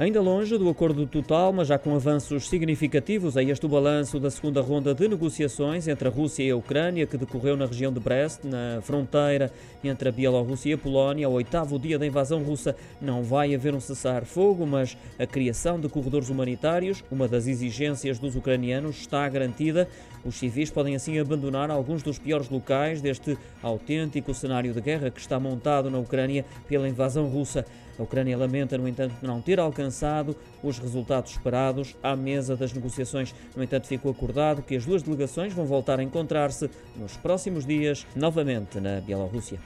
Ainda longe do acordo total, mas já com avanços significativos, é este o balanço da segunda ronda de negociações entre a Rússia e a Ucrânia, que decorreu na região de Brest, na fronteira entre a Bielorrússia e a Polónia. Ao oitavo dia da invasão russa, não vai haver um cessar-fogo, mas a criação de corredores humanitários, uma das exigências dos ucranianos, está garantida. Os civis podem assim abandonar alguns dos piores locais deste autêntico cenário de guerra que está montado na Ucrânia pela invasão russa. A Ucrânia lamenta, no entanto, não ter alcançado os resultados esperados à mesa das negociações. No entanto, ficou acordado que as duas delegações vão voltar a encontrar-se nos próximos dias, novamente na Bielorrússia.